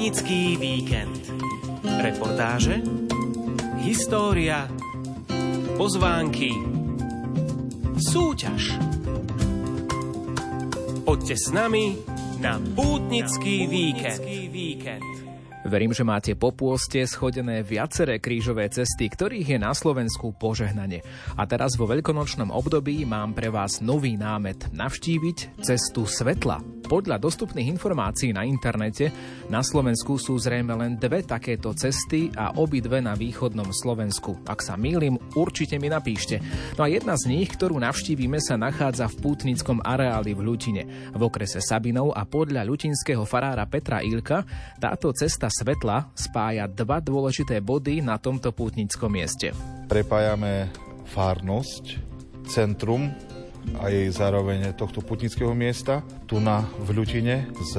Pútnický víkend. Reportáže, história, pozvánky, súťaž. Poďte s nami na Pútnický víkend. Verím, že máte po pôste schodené viaceré krížové cesty, ktorých je na Slovensku požehnanie. A teraz vo veľkonočnom období mám pre vás nový námet navštíviť cestu svetla. Podľa dostupných informácií na internete na Slovensku sú zrejme len dve takéto cesty a obidve na východnom Slovensku. Ak sa mýlim, určite mi napíšte. No a jedna z nich, ktorú navštívime, sa nachádza v pútnickom areáli v Ľutine, v okrese Sabinov a podľa ľutinského farára Petra Ilka táto cesta svetla spája dva dôležité body na tomto pútnickom mieste. Prepájame farnosť, centrum aj zároveň tohto putnického miesta, tu na Vľutine s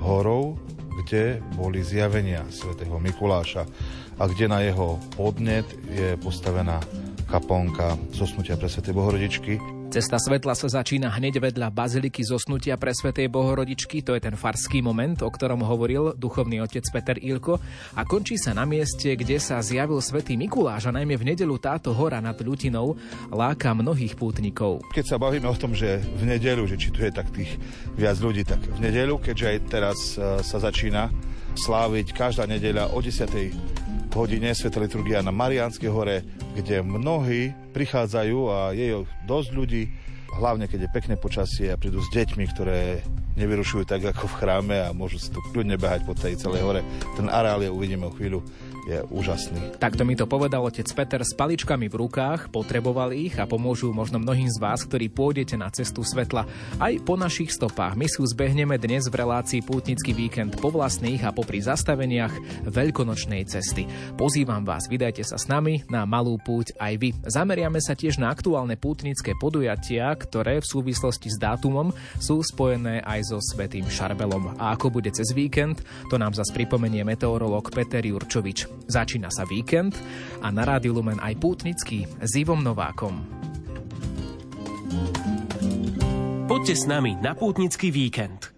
horou, kde boli zjavenia svätého Mikuláša a kde na jeho podnet je postavená kaponka zosnutia pre Svetej Bohorodičky Cesta svetla sa začína hneď vedľa baziliky zosnutia pre Svetej Bohorodičky, to je ten farský moment, o ktorom hovoril duchovný otec Peter Ilko a končí sa na mieste, kde sa zjavil Svetý Mikuláš a najmä v nedelu táto hora nad Ľutinou láka mnohých pútnikov. Keď sa bavíme o tom, že v nedelu, že či tu je tak tých viac ľudí, tak v nedelu, keďže aj teraz e, sa začína sláviť každá nedeľa o 10 hodine Sveta liturgia na Mariánskej hore, kde mnohí prichádzajú a je dosť ľudí, hlavne keď je pekné počasie a prídu s deťmi, ktoré nevyrušujú tak ako v chráme a môžu si tu kľudne behať po tej celej hore. Ten areál je uvidíme o chvíľu je úžasný. Takto mi to povedal otec Peter s paličkami v rukách, potreboval ich a pomôžu možno mnohým z vás, ktorí pôjdete na cestu svetla aj po našich stopách. My si zbehneme dnes v relácii Pútnický víkend po vlastných a popri zastaveniach veľkonočnej cesty. Pozývam vás, vydajte sa s nami na malú púť aj vy. Zameriame sa tiež na aktuálne pútnické podujatia, ktoré v súvislosti s dátumom sú spojené aj so Svetým Šarbelom. A ako bude cez víkend, to nám zase pripomenie meteorológ Peter Jurčovič. Začína sa víkend a na Rádiu Lumen aj pútnický s Ivom Novákom. Poďte s nami na pútnický víkend.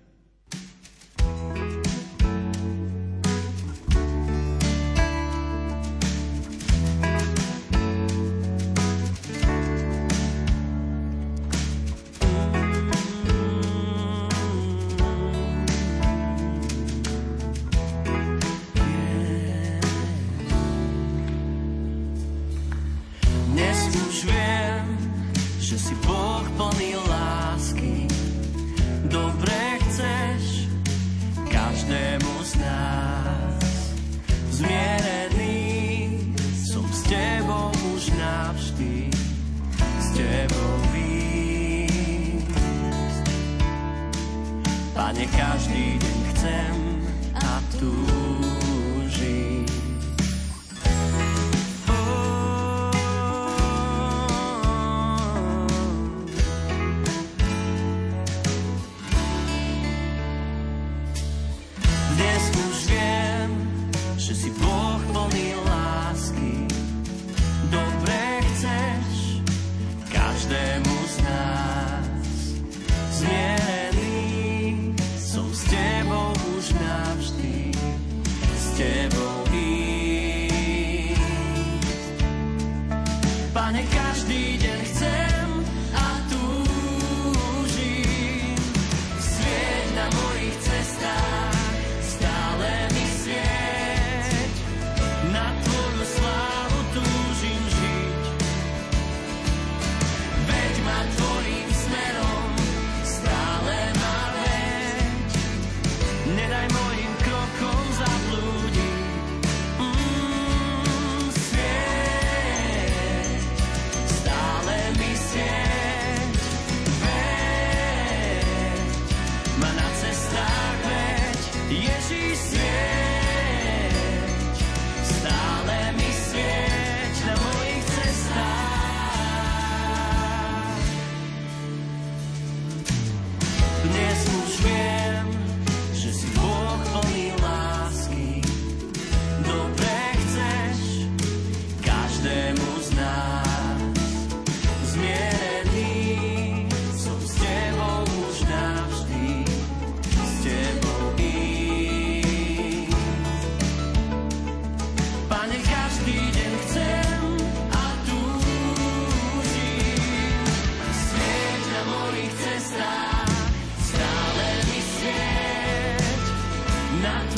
not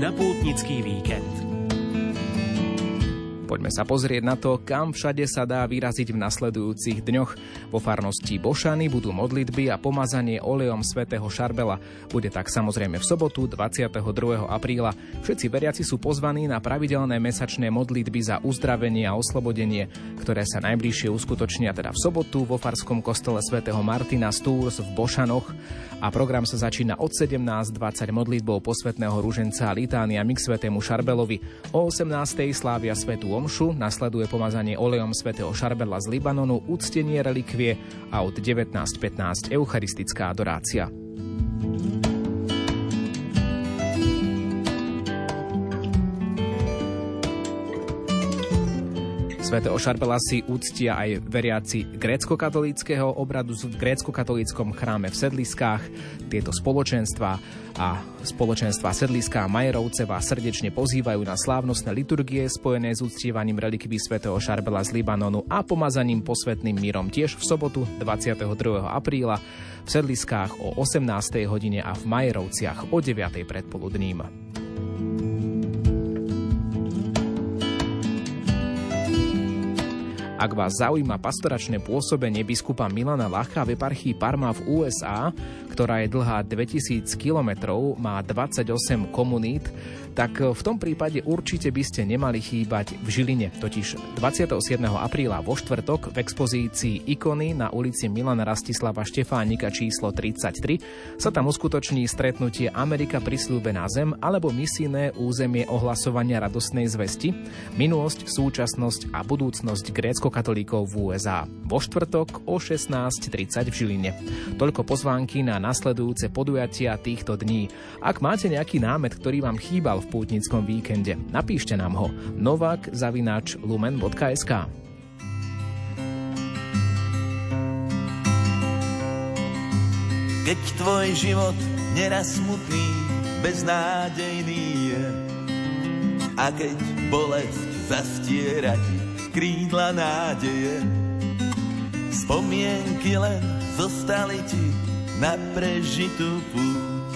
na pútnický víkend. Poďme sa pozrieť na to, kam všade sa dá vyraziť v nasledujúcich dňoch. Vo farnosti Bošany budú modlitby a pomazanie olejom svätého Šarbela. Bude tak samozrejme v sobotu 22. apríla. Všetci veriaci sú pozvaní na pravidelné mesačné modlitby za uzdravenie a oslobodenie, ktoré sa najbližšie uskutočnia teda v sobotu vo farskom kostole svätého Martina Stúrs v Bošanoch a program sa začína od 17.20 modlitbou posvetného rúženca a litániami k svätému Šarbelovi. O 18.00 slávia svetú omšu, nasleduje pomazanie olejom svätého Šarbela z Libanonu, uctenie relikvie a od 19.15 eucharistická adorácia. Svetého Šarbela si úctia aj veriaci grécko-katolíckého obradu v grécko-katolíckom chráme v Sedliskách. Tieto spoločenstva a spoločenstva Sedliská a Majerovce vás srdečne pozývajú na slávnostné liturgie spojené s uctievaním relikví svätého Šarbela z Libanonu a pomazaním posvetným mírom tiež v sobotu 22. apríla v Sedliskách o 18. hodine a v Majerovciach o 9. predpoludním. Ak vás zaujíma pastoračné pôsobenie biskupa Milana Lacha v eparchii Parma v USA, ktorá je dlhá 2000 kilometrov, má 28 komunít, tak v tom prípade určite by ste nemali chýbať v Žiline. Totiž 27. apríla vo štvrtok v expozícii Ikony na ulici Milana Rastislava Štefánika číslo 33 sa tam uskutoční stretnutie Amerika prislúbená zem alebo misijné územie ohlasovania radostnej zvesti, minulosť, súčasnosť a budúcnosť grécko-katolíkov v USA. Vo štvrtok o 16.30 v Žiline. Toľko pozvánky na nasledujúce podujatia týchto dní. Ak máte nejaký námet, ktorý vám chýbal v pútnickom víkende. Napíšte nám ho novak zavináč lumen.sk Keď tvoj život neraz smutný, beznádejný je a keď bolesť zastiera ti krídla nádeje, spomienky len zostali ti na prežitú púť.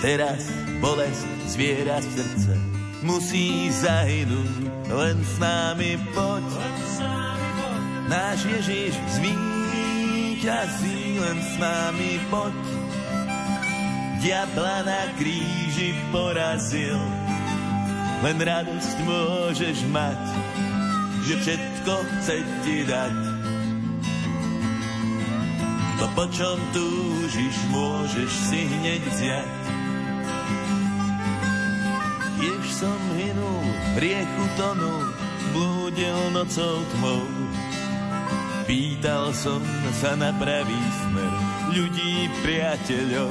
Teraz bolesť zviera srdce musí zahynúť, len s námi poď. Náš Ježiš zvíťazí, len s nami poď. Diabla na kríži porazil, len radosť môžeš mať, že všetko chce ti dať. To, po čom túžiš, môžeš si hneď vziať Tiež som hynul, riechu tonul, blúdil nocou tmou. Pýtal som sa na pravý smer ľudí, priateľov.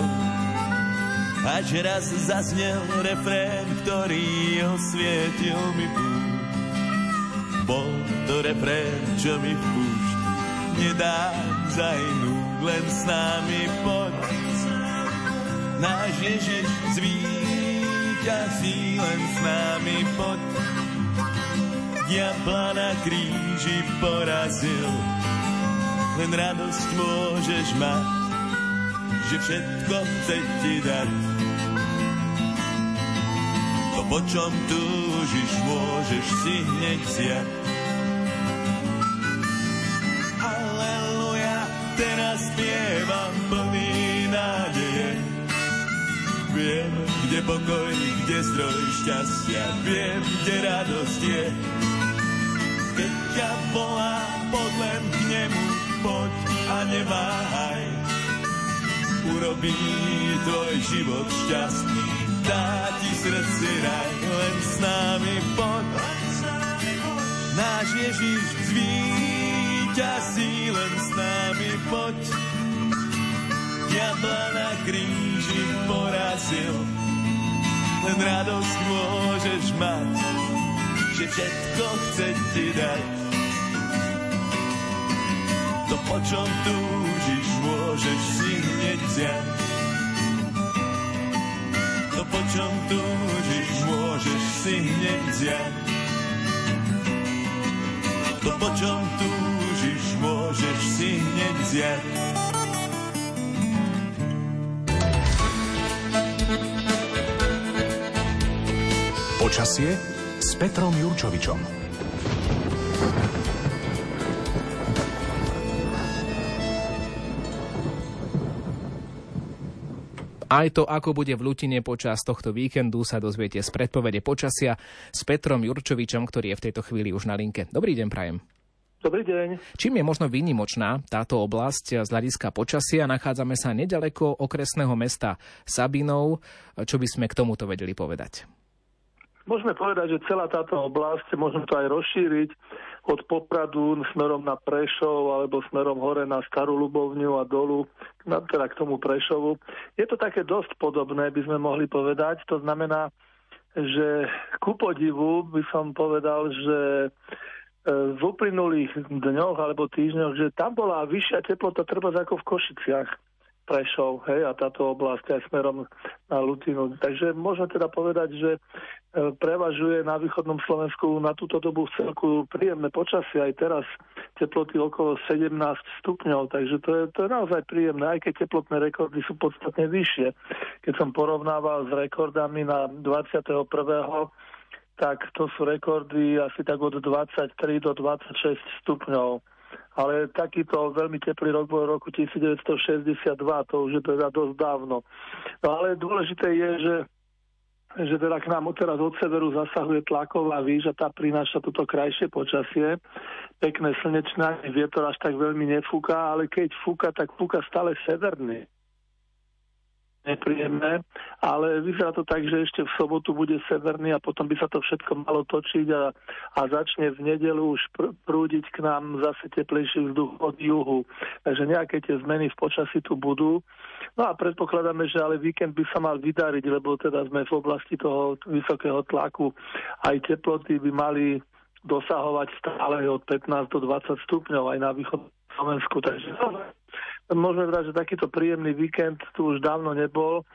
Až raz zaznel refrén, ktorý osvietil mi púšť. Bol to refrén, čo mi v nedá zajnúť, len s nami poď. Náš Ježiš zvíť víťazí, len s nami poď. Diabla na kríži porazil, len radosť môžeš mať, že všetko chce ti dať. To, po čom túžiš, môžeš si hneď zjať. Aleluja, teraz spievam nádeje. Viem, kde pokoj, kde zdroj šťastia, viem, kde radosť je. Keď ťa volá, poď k nemu, poď a neváhaj. Urobí tvoj život šťastný, dá ti srdci raj, len s nami poď. Náš Ježiš zvíťazí, len s nami poď. Diabla na kríži porazil, len radosť môžeš mať, že všetko chce ti dať. To, po čom túžiš, môžeš si hneď vziať. To, po čom túžiš, môžeš si hneď vziať. To, po čom túžiš, môžeš si hneď vziať. Počasie s Petrom Jurčovičom. Aj to, ako bude v Lutine počas tohto víkendu, sa dozviete z predpovede počasia s Petrom Jurčovičom, ktorý je v tejto chvíli už na linke. Dobrý deň, Prajem. Dobrý deň. Čím je možno výnimočná táto oblasť z hľadiska počasia? Nachádzame sa nedaleko okresného mesta Sabinov. Čo by sme k tomuto vedeli povedať? Môžeme povedať, že celá táto oblasť, môžeme to aj rozšíriť od Popradu smerom na Prešov alebo smerom hore na Starú Lubovňu a dolu, teda k tomu Prešovu. Je to také dosť podobné, by sme mohli povedať. To znamená, že ku podivu by som povedal, že e, v uplynulých dňoch alebo týždňoch, že tam bola vyššia teplota treba ako v Košiciach. Prešov, hej, a táto oblasť aj smerom na Lutinu. Takže môžeme teda povedať, že e, prevažuje na východnom Slovensku na túto dobu v celku príjemné počasie, aj teraz teploty okolo 17 stupňov, takže to je, to je naozaj príjemné, aj keď teplotné rekordy sú podstatne vyššie. Keď som porovnával s rekordami na 21 tak to sú rekordy asi tak od 23 do 26 stupňov ale takýto veľmi teplý rok bol roku 1962, to už je teda dosť dávno. No ale dôležité je, že že teda k nám teraz od severu zasahuje tlaková výž a tá prináša toto krajšie počasie. Pekné slnečné, vietor až tak veľmi nefúka, ale keď fúka, tak fúka stále severný nepríjemné, ale vyzerá to tak, že ešte v sobotu bude severný a potom by sa to všetko malo točiť a, a začne v nedelu už pr- prúdiť k nám zase teplejší vzduch od juhu. Takže nejaké tie zmeny v počasí tu budú. No a predpokladáme, že ale víkend by sa mal vydariť, lebo teda sme v oblasti toho vysokého tlaku. Aj teploty by mali dosahovať stále od 15 do 20 stupňov aj na východ Slovensku. Takže môžeme vrať, že takýto príjemný víkend tu už dávno nebol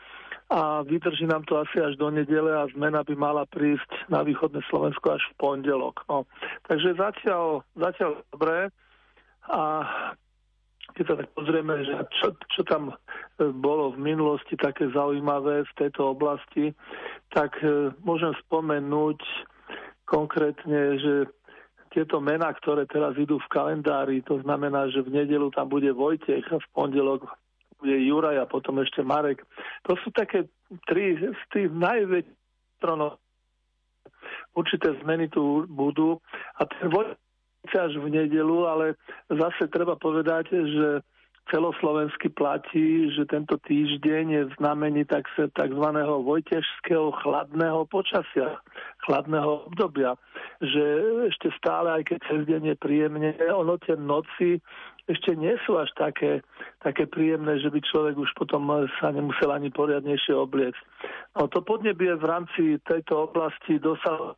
a vydrží nám to asi až do nedele a zmena by mala prísť na východné Slovensko až v pondelok. No. Takže zatiaľ, zatiaľ dobré a keď sa tak pozrieme, že čo, čo tam e, bolo v minulosti také zaujímavé v tejto oblasti, tak e, môžem spomenúť konkrétne, že tieto mená, ktoré teraz idú v kalendári, to znamená, že v nedelu tam bude Vojtech a v pondelok bude Juraj a potom ešte Marek. To sú také tri z tých najväčších Určité zmeny tu budú a ten Vojtech až v nedelu, ale zase treba povedať, že celoslovensky platí, že tento týždeň je v znamení tzv. vojtežského chladného počasia, chladného obdobia. Že ešte stále, aj keď cez deň je príjemne, ono tie noci ešte nie sú až také, také príjemné, že by človek už potom sa nemusel ani poriadnejšie obliecť. No to podnebie v rámci tejto oblasti dosahuje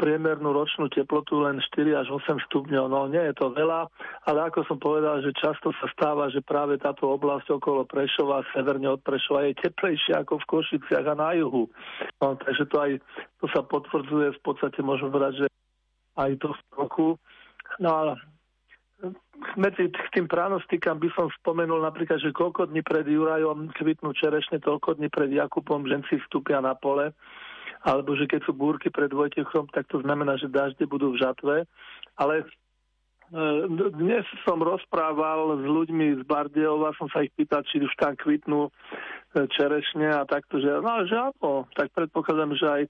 priemernú ročnú teplotu len 4 až 8 stupňov. No nie je to veľa, ale ako som povedal, že často sa stáva, že práve táto oblasť okolo Prešova, severne od Prešova je teplejšia ako v Košiciach a na juhu. No, takže to aj to sa potvrdzuje v podstate, môžem povedať, že aj to v roku. No ale medzi tým pránostikám by som spomenul napríklad, že koľko dní pred Jurajom kvitnú čerešne, toľko dní pred Jakubom ženci vstúpia na pole alebo že keď sú búrky pred Vojtechom, tak to znamená, že dažde budú v žatve. Ale e, dnes som rozprával s ľuďmi z Bardejova, som sa ich pýtal, či už tam kvitnú čerešne a takto, že, no, že áno, tak predpokladám, že aj,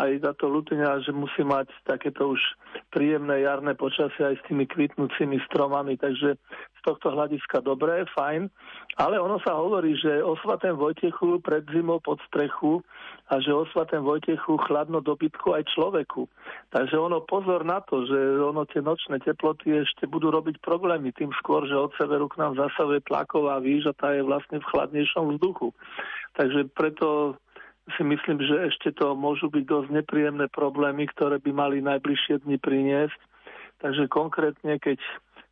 aj táto Lutyňa, že musí mať takéto už príjemné jarné počasie aj s tými kvitnúcimi stromami, takže z tohto hľadiska dobré, fajn, ale ono sa hovorí, že o svatém Vojtechu pred zimou pod strechu a že o svatém Vojtechu chladno dobytku aj človeku. Takže ono pozor na to, že ono tie nočné teploty ešte budú robiť problémy, tým skôr, že od severu k nám zasahuje tlaková výž a tá je vlastne v chladnejšom vzduchu. Takže preto si myslím, že ešte to môžu byť dosť nepríjemné problémy, ktoré by mali najbližšie dni priniesť. Takže konkrétne, keď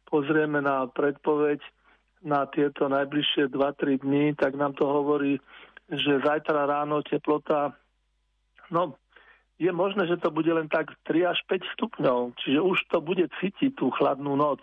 pozrieme na predpoveď na tieto najbližšie 2-3 dní, tak nám to hovorí, že zajtra ráno teplota, no je možné, že to bude len tak 3 až 5 stupňov, čiže už to bude cítiť tú chladnú noc.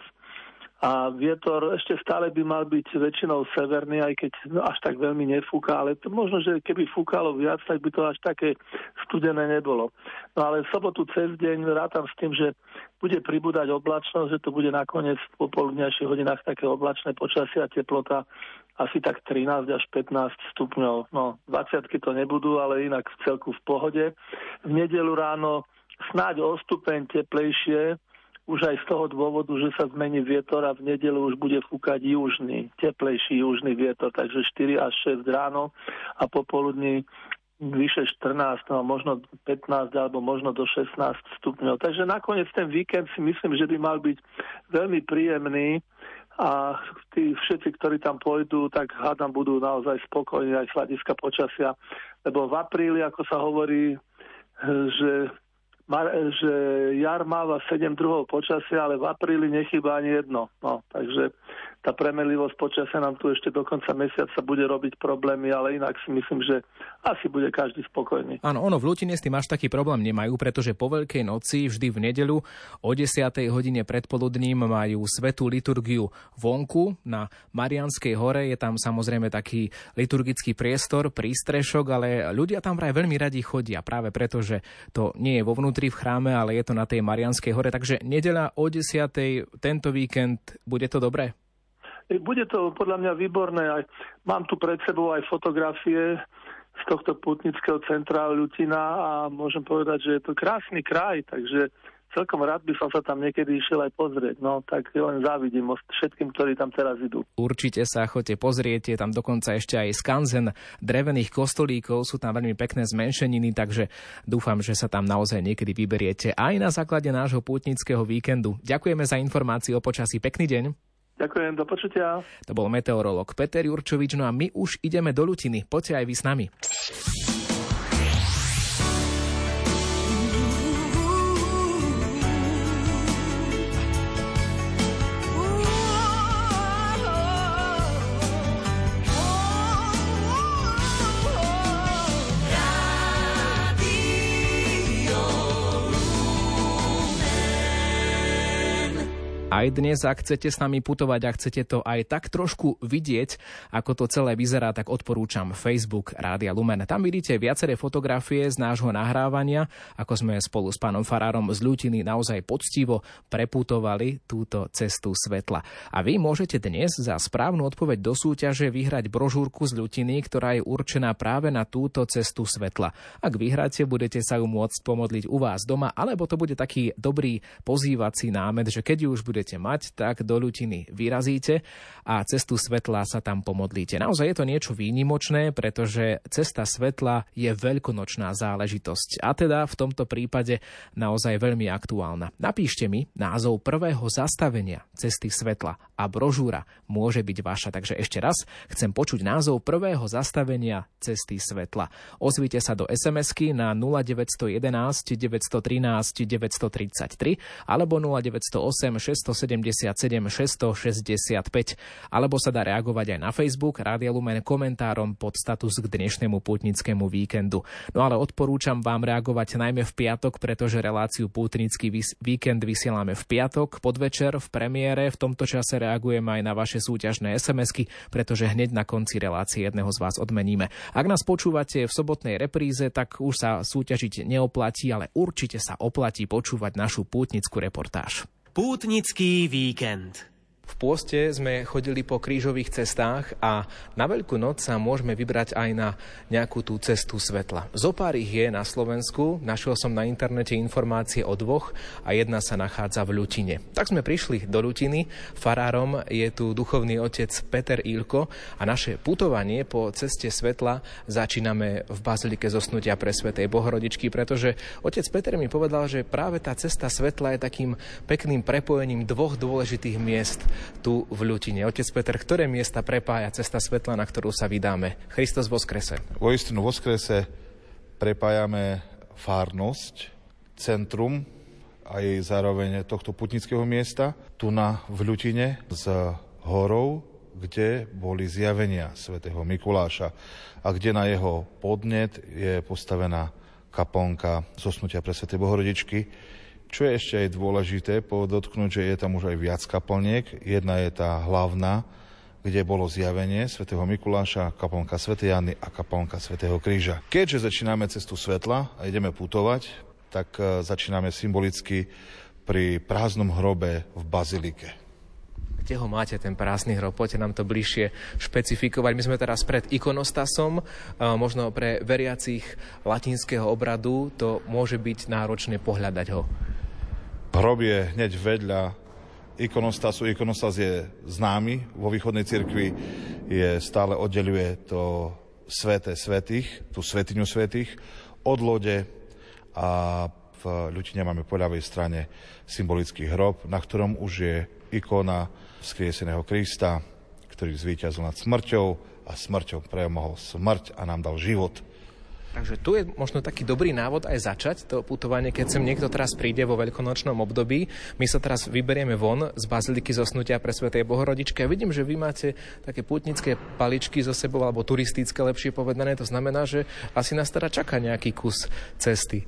A vietor ešte stále by mal byť väčšinou severný, aj keď až tak veľmi nefúka, ale to možno, že keby fúkalo viac, tak by to až také studené nebolo. No ale v sobotu cez deň rátam s tým, že bude pribúdať oblačnosť, že to bude nakoniec v popoludnejších hodinách také oblačné počasie a teplota asi tak 13 až 15 stupňov. No, 20 to nebudú, ale inak v celku v pohode. V nedelu ráno snáď o stupeň teplejšie, už aj z toho dôvodu, že sa zmení vietor a v nedelu už bude fúkať južný, teplejší južný vietor, takže 4 až 6 ráno a popoludní vyše 14, no možno 15 alebo možno do 16 stupňov. Takže nakoniec ten víkend si myslím, že by mal byť veľmi príjemný a tí všetci, ktorí tam pôjdu, tak hádam budú naozaj spokojní aj z hľadiska počasia, lebo v apríli, ako sa hovorí, že že jar máva 7 druhov počasia, ale v apríli nechýba ani jedno. No, takže tá premenlivosť počasia nám tu ešte do konca mesiaca bude robiť problémy, ale inak si myslím, že asi bude každý spokojný. Áno, ono v Lutine s tým až taký problém nemajú, pretože po Veľkej noci vždy v nedeľu o 10. hodine predpoludním majú svetú liturgiu vonku na Marianskej hore. Je tam samozrejme taký liturgický priestor, prístrešok, ale ľudia tam vraj veľmi radi chodia, práve preto, že to nie je vo vnútri v chráme, ale je to na tej Marianskej hore. Takže nedeľa o 10. tento víkend, bude to dobré? Bude to podľa mňa výborné. Aj, mám tu pred sebou aj fotografie z tohto putnického centra Ľutina a môžem povedať, že je to krásny kraj, takže celkom rád by som sa tam niekedy išiel aj pozrieť. No tak len závidím všetkým, ktorí tam teraz idú. Určite sa chodte pozrieť, je tam dokonca ešte aj skanzen drevených kostolíkov, sú tam veľmi pekné zmenšeniny, takže dúfam, že sa tam naozaj niekedy vyberiete aj na základe nášho pútnického víkendu. Ďakujeme za informáciu o počasí. Pekný deň. Ďakujem, do počutia. To bol meteorolog Peter Jurčovič, no a my už ideme do Lutiny. Poďte aj vy s nami. Aj dnes, ak chcete s nami putovať a chcete to aj tak trošku vidieť, ako to celé vyzerá, tak odporúčam Facebook Rádia Lumen. Tam vidíte viaceré fotografie z nášho nahrávania, ako sme spolu s pánom Farárom z Ľutiny naozaj poctivo preputovali túto cestu svetla. A vy môžete dnes za správnu odpoveď do súťaže vyhrať brožúrku z Ľutiny, ktorá je určená práve na túto cestu svetla. Ak vyhráte, budete sa ju môcť pomodliť u vás doma, alebo to bude taký dobrý pozývací námet, že keď už bude budete mať, tak do Ľutiny vyrazíte a cestu svetla sa tam pomodlíte. Naozaj je to niečo výnimočné, pretože cesta svetla je veľkonočná záležitosť a teda v tomto prípade naozaj veľmi aktuálna. Napíšte mi názov prvého zastavenia cesty svetla a brožúra môže byť vaša. Takže ešte raz chcem počuť názov prvého zastavenia cesty svetla. Ozvite sa do SMS-ky na 0911 913 933 alebo 0908 677 665, alebo sa dá reagovať aj na Facebook Rádia Lumen komentárom pod status k dnešnému pútnickému víkendu. No ale odporúčam vám reagovať najmä v piatok, pretože reláciu pútnický víkend vysielame v piatok, podvečer, v premiére. V tomto čase reagujeme aj na vaše súťažné SMS-ky, pretože hneď na konci relácie jedného z vás odmeníme. Ak nás počúvate v sobotnej repríze, tak už sa súťažiť neoplatí, ale určite sa oplatí počúvať našu pútnickú reportáž. Pútnický víkend. V pôste sme chodili po krížových cestách a na Veľkú noc sa môžeme vybrať aj na nejakú tú cestu svetla. Zopár ich je na Slovensku, našiel som na internete informácie o dvoch a jedna sa nachádza v Ľutine. Tak sme prišli do Ľutiny, farárom je tu duchovný otec Peter Ilko a naše putovanie po ceste svetla začíname v Bazilike zosnutia pre Svetej Bohorodičky, pretože otec Peter mi povedal, že práve tá cesta svetla je takým pekným prepojením dvoch dôležitých miest tu v Ľutine. Otec Peter, ktoré miesta prepája cesta svetla, na ktorú sa vydáme? Christos Voskrese. O istinu Voskrese prepájame fárnosť, centrum a jej zároveň tohto putnického miesta, tu na v Ľutine s horou, kde boli zjavenia svätého Mikuláša a kde na jeho podnet je postavená kaponka zosnutia pre svätej Bohorodičky, Čo je ešte aj dôležité podotknúť, že je tam už aj viac kaplniek. Jedna je tá hlavná, kde bolo zjavenie svätého Mikuláša, kaplnka svätej Jany a kaplnka svätého Kríža. Keďže začíname cestu svetla a ideme putovať, tak e, začíname symbolicky pri prázdnom hrobe v bazilike kde ho máte, ten prázdny hrob? Poďte nám to bližšie špecifikovať. My sme teraz pred ikonostasom, možno pre veriacich latinského obradu to môže byť náročné pohľadať ho. Hrob je hneď vedľa ikonostasu. Ikonostas je známy. Vo východnej cirkvi je stále oddeluje to sveté svetých, tú svetiňu svetých od lode a v Ľutine máme po ľavej strane symbolický hrob, na ktorom už je ikona skrieseného Krista, ktorý zvíťazil nad smrťou a smrťou premohol smrť a nám dal život. Takže tu je možno taký dobrý návod aj začať to putovanie, keď sem niekto teraz príde vo veľkonočnom období. My sa teraz vyberieme von z Baziliky zosnutia pre Svetej Bohorodičky a vidím, že vy máte také putnické paličky zo sebou, alebo turistické lepšie povedané. To znamená, že asi nás teda čaká nejaký kus cesty.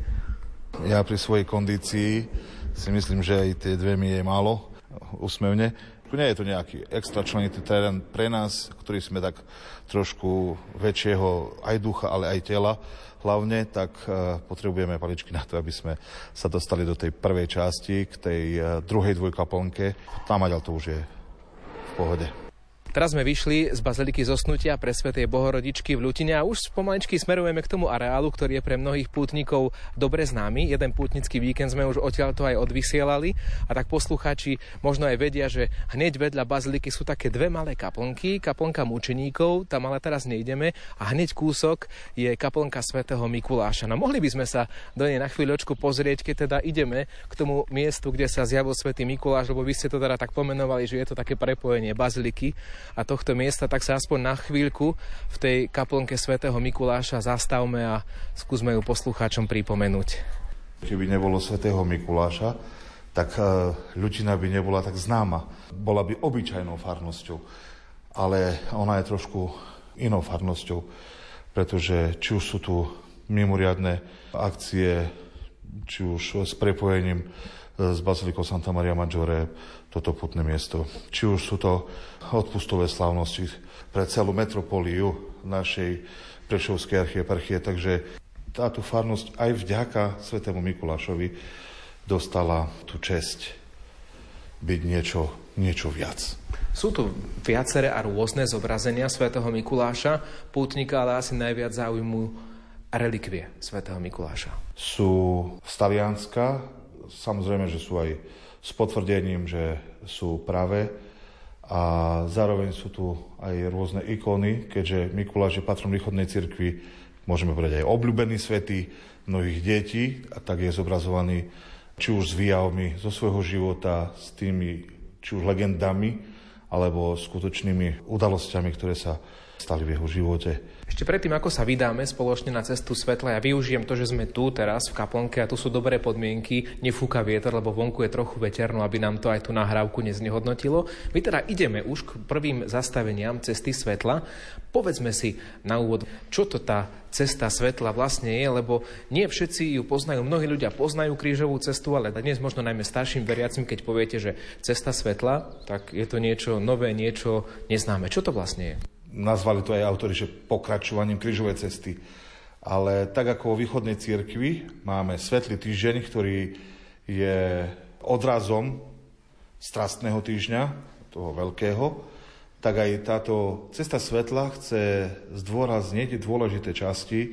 Ja pri svojej kondícii si myslím, že aj tie dve mi je málo úsmevne. Nie je to nejaký extra členitý terén pre nás, ktorý sme tak trošku väčšieho aj ducha, ale aj tela hlavne, tak uh, potrebujeme paličky na to, aby sme sa dostali do tej prvej časti, k tej uh, druhej dvojkaplnke. Tam to už je v pohode. Teraz sme vyšli z Baziliky zosnutia pre Svetej Bohorodičky v Ľutine a už pomaličky smerujeme k tomu areálu, ktorý je pre mnohých pútnikov dobre známy. Jeden pútnický víkend sme už odtiaľ to aj odvysielali a tak poslucháči možno aj vedia, že hneď vedľa Baziliky sú také dve malé kaplnky, kaplnka mučeníkov, tam ale teraz nejdeme a hneď kúsok je kaplnka Svetého Mikuláša. No mohli by sme sa do nej na chvíľočku pozrieť, keď teda ideme k tomu miestu, kde sa zjavil Svetý Mikuláš, lebo vy ste to teda tak pomenovali, že je to také prepojenie Baziliky a tohto miesta, tak sa aspoň na chvíľku v tej kaplnke svätého Mikuláša zastavme a skúsme ju poslucháčom pripomenúť. Keby nebolo svätého Mikuláša, tak e, ľudina by nebola tak známa. Bola by obyčajnou farnosťou, ale ona je trošku inou farnosťou, pretože či už sú tu mimoriadne akcie, či už s prepojením s Bazilikou Santa Maria Maggiore toto putné miesto. Či už sú to odpustové slávnosti pre celú metropoliu našej Prešovskej archieparchie, takže táto farnosť aj vďaka svetému Mikulášovi dostala tú česť byť niečo, niečo viac. Sú tu viaceré a rôzne zobrazenia svätého Mikuláša, pútnika, ale asi najviac zaujímujú relikvie svätého Mikuláša. Sú z Talianska, Samozrejme, že sú aj s potvrdením, že sú pravé a zároveň sú tu aj rôzne ikony, keďže Mikuláš je patrom východnej cirkvi, môžeme povedať aj obľúbený svety mnohých detí a tak je zobrazovaný či už s výjavmi zo svojho života, s tými či už legendami, alebo skutočnými udalosťami, ktoré sa stali v jeho živote. Ešte predtým, ako sa vydáme spoločne na cestu svetla, ja využijem to, že sme tu teraz v kaplnke a tu sú dobré podmienky, nefúka vietor, lebo vonku je trochu veterno, aby nám to aj tú nahrávku neznehodnotilo. My teda ideme už k prvým zastaveniam cesty svetla. Povedzme si na úvod, čo to tá cesta svetla vlastne je, lebo nie všetci ju poznajú. Mnohí ľudia poznajú krížovú cestu, ale dnes možno najmä starším veriacim, keď poviete, že cesta svetla, tak je to niečo nové, niečo neznáme. Čo to vlastne je? Nazvali to aj autori, že pokračovaním križovej cesty. Ale tak ako vo východnej cirkvi máme Svetlý týždeň, ktorý je odrazom strastného týždňa, toho veľkého, tak aj táto cesta svetla chce zdôrazniť dôležité časti e,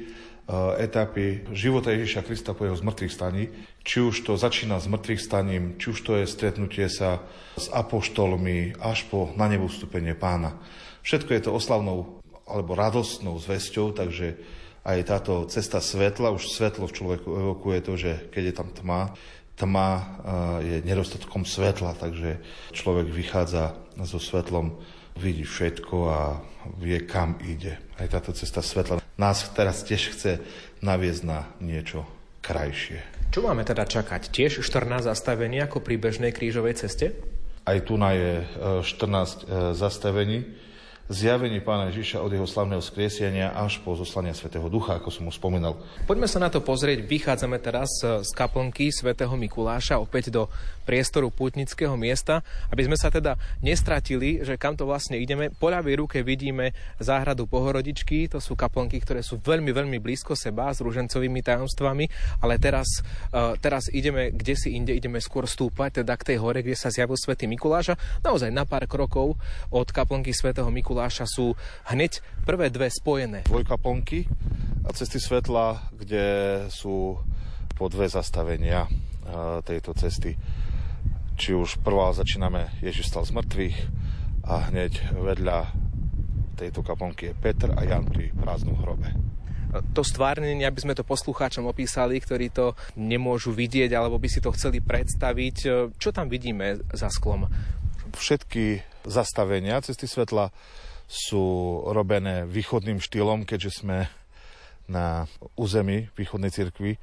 etapy života Ježiša Krista po jeho zmrtvých staní. Či už to začína s mŕtvych staním, či už to je stretnutie sa s apoštolmi až po na nebo pána. Všetko je to oslavnou alebo radostnou zväzťou, takže aj táto cesta svetla, už svetlo v človeku evokuje to, že keď je tam tma, tma eh, je nedostatkom svetla, takže človek vychádza so svetlom, vidí všetko a vie, kam ide. Aj táto cesta svetla nás teraz tiež chce naviesť na niečo krajšie. Čo máme teda čakať? Tiež 14 zastavení ako pri bežnej krížovej ceste? Aj tu na je 14 eh, zastavení zjavení Pána Ježiša od jeho slavného skriesenia až po zoslania Svetého Ducha, ako som už spomínal. Poďme sa na to pozrieť. Vychádzame teraz z kaplnky Svetého Mikuláša opäť do priestoru putnického miesta, aby sme sa teda nestratili, že kam to vlastne ideme. Po ľavej ruke vidíme záhradu Pohorodičky, to sú kaplnky, ktoré sú veľmi, veľmi blízko seba s ružencovými tajomstvami, ale teraz, uh, teraz ideme kde si inde, ideme skôr stúpať, teda k tej hore, kde sa zjavil Svetý Mikuláš. Naozaj na pár krokov od kaplnky Svetého Mikuláša Mikuláša sú hneď prvé dve spojené. Dvojkaponky a cesty svetla, kde sú po dve zastavenia tejto cesty. Či už prvá začíname Ježiš stal z mŕtvych a hneď vedľa tejto kaponky je Petr a Jan pri prázdnom hrobe to stvárnenie, aby sme to poslucháčom opísali, ktorí to nemôžu vidieť alebo by si to chceli predstaviť. Čo tam vidíme za sklom? Všetky zastavenia cesty svetla sú robené východným štýlom, keďže sme na území východnej cirkvi,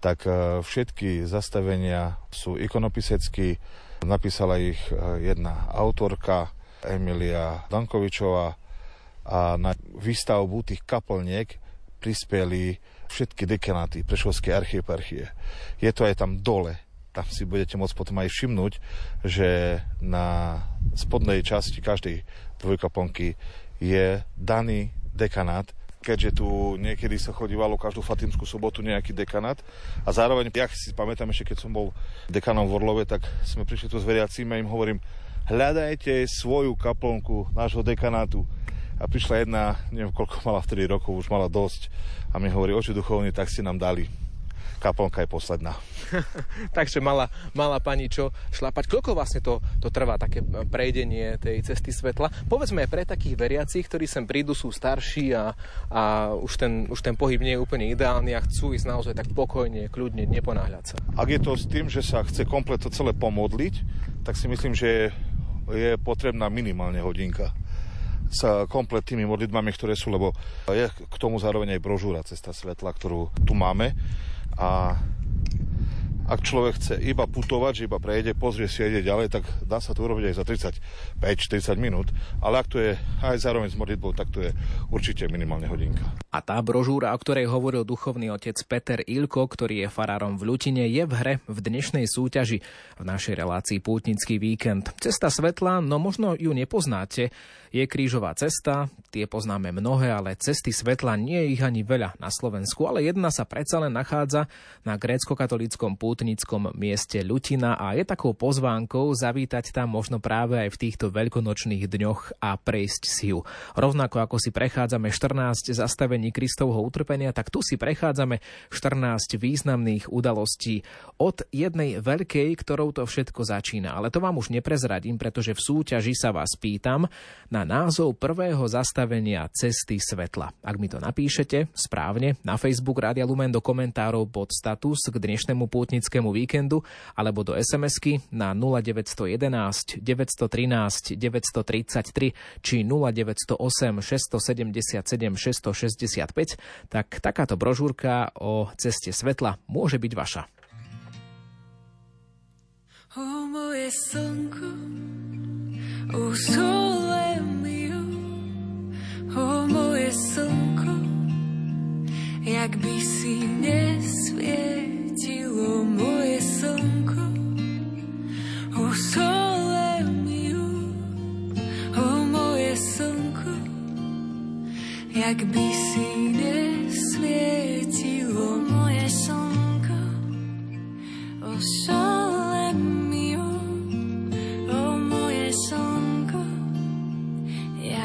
tak e, všetky zastavenia sú ikonopisecky. Napísala ich e, jedna autorka, Emilia Dankovičová a na výstavbu tých kaplniek prispeli všetky dekanáty Prešovskej archieparchie. Je to aj tam dole, tam si budete môcť potom aj všimnúť, že na spodnej časti každej dvojkaplnky je daný dekanát, keďže tu niekedy sa chodívalo každú Fatimskú sobotu nejaký dekanát. A zároveň, ja si pamätám ešte, keď som bol dekanom v Orlove, tak sme prišli tu s veriacimi a im hovorím, hľadajte svoju kaplnku nášho dekanátu. A prišla jedna, neviem koľko mala vtedy rokov, už mala dosť a mi hovorí, oči duchovní, tak si nám dali kaplnka je posledná. Takže mala, mala pani čo šlapať. Koľko vlastne to, to trvá, také prejdenie tej cesty svetla? Povedzme aj pre takých veriacich, ktorí sem prídu, sú starší a, a už, ten, už ten pohyb nie je úplne ideálny a chcú ísť naozaj tak pokojne, kľudne, neponáhľať sa. Ak je to s tým, že sa chce komplet to celé pomodliť, tak si myslím, že je potrebná minimálne hodinka s komplet tými modlitbami, ktoré sú, lebo je k tomu zároveň aj brožúra Cesta svetla, ktorú tu máme a ak človek chce iba putovať, že iba prejde, pozrie si a ide ďalej, tak dá sa to urobiť aj za 35-40 minút. Ale ak to je aj zároveň s modlitbou, tak to je určite minimálne hodinka. A tá brožúra, o ktorej hovoril duchovný otec Peter Ilko, ktorý je farárom v Ľutine, je v hre v dnešnej súťaži v našej relácii Pútnický víkend. Cesta svetla, no možno ju nepoznáte, je krížová cesta, tie poznáme mnohé, ale cesty svetla nie je ich ani veľa na Slovensku, ale jedna sa predsa len nachádza na grécko-katolíckom pútnickom mieste Ľutina a je takou pozvánkou zavítať tam možno práve aj v týchto veľkonočných dňoch a prejsť si ju. Rovnako ako si prechádzame 14 zastavení Kristovho utrpenia, tak tu si prechádzame 14 významných udalostí od jednej veľkej, ktorou to všetko začína. Ale to vám už neprezradím, pretože v súťaži sa vás pýtam na názov prvého zastavenia Cesty svetla. Ak mi to napíšete správne na Facebook Rádia Lumen do komentárov pod status k dnešnému pútnickému víkendu alebo do SMS-ky na 0911 913 933 či 0908 677 665, tak takáto brožúrka o ceste svetla môže byť vaša. O moje slnko, o sole o moje slnko, jak by si nesvietilo moje slnko, o sole miu, o moje slnko, jak by si nesvietilo moje slnko, o sole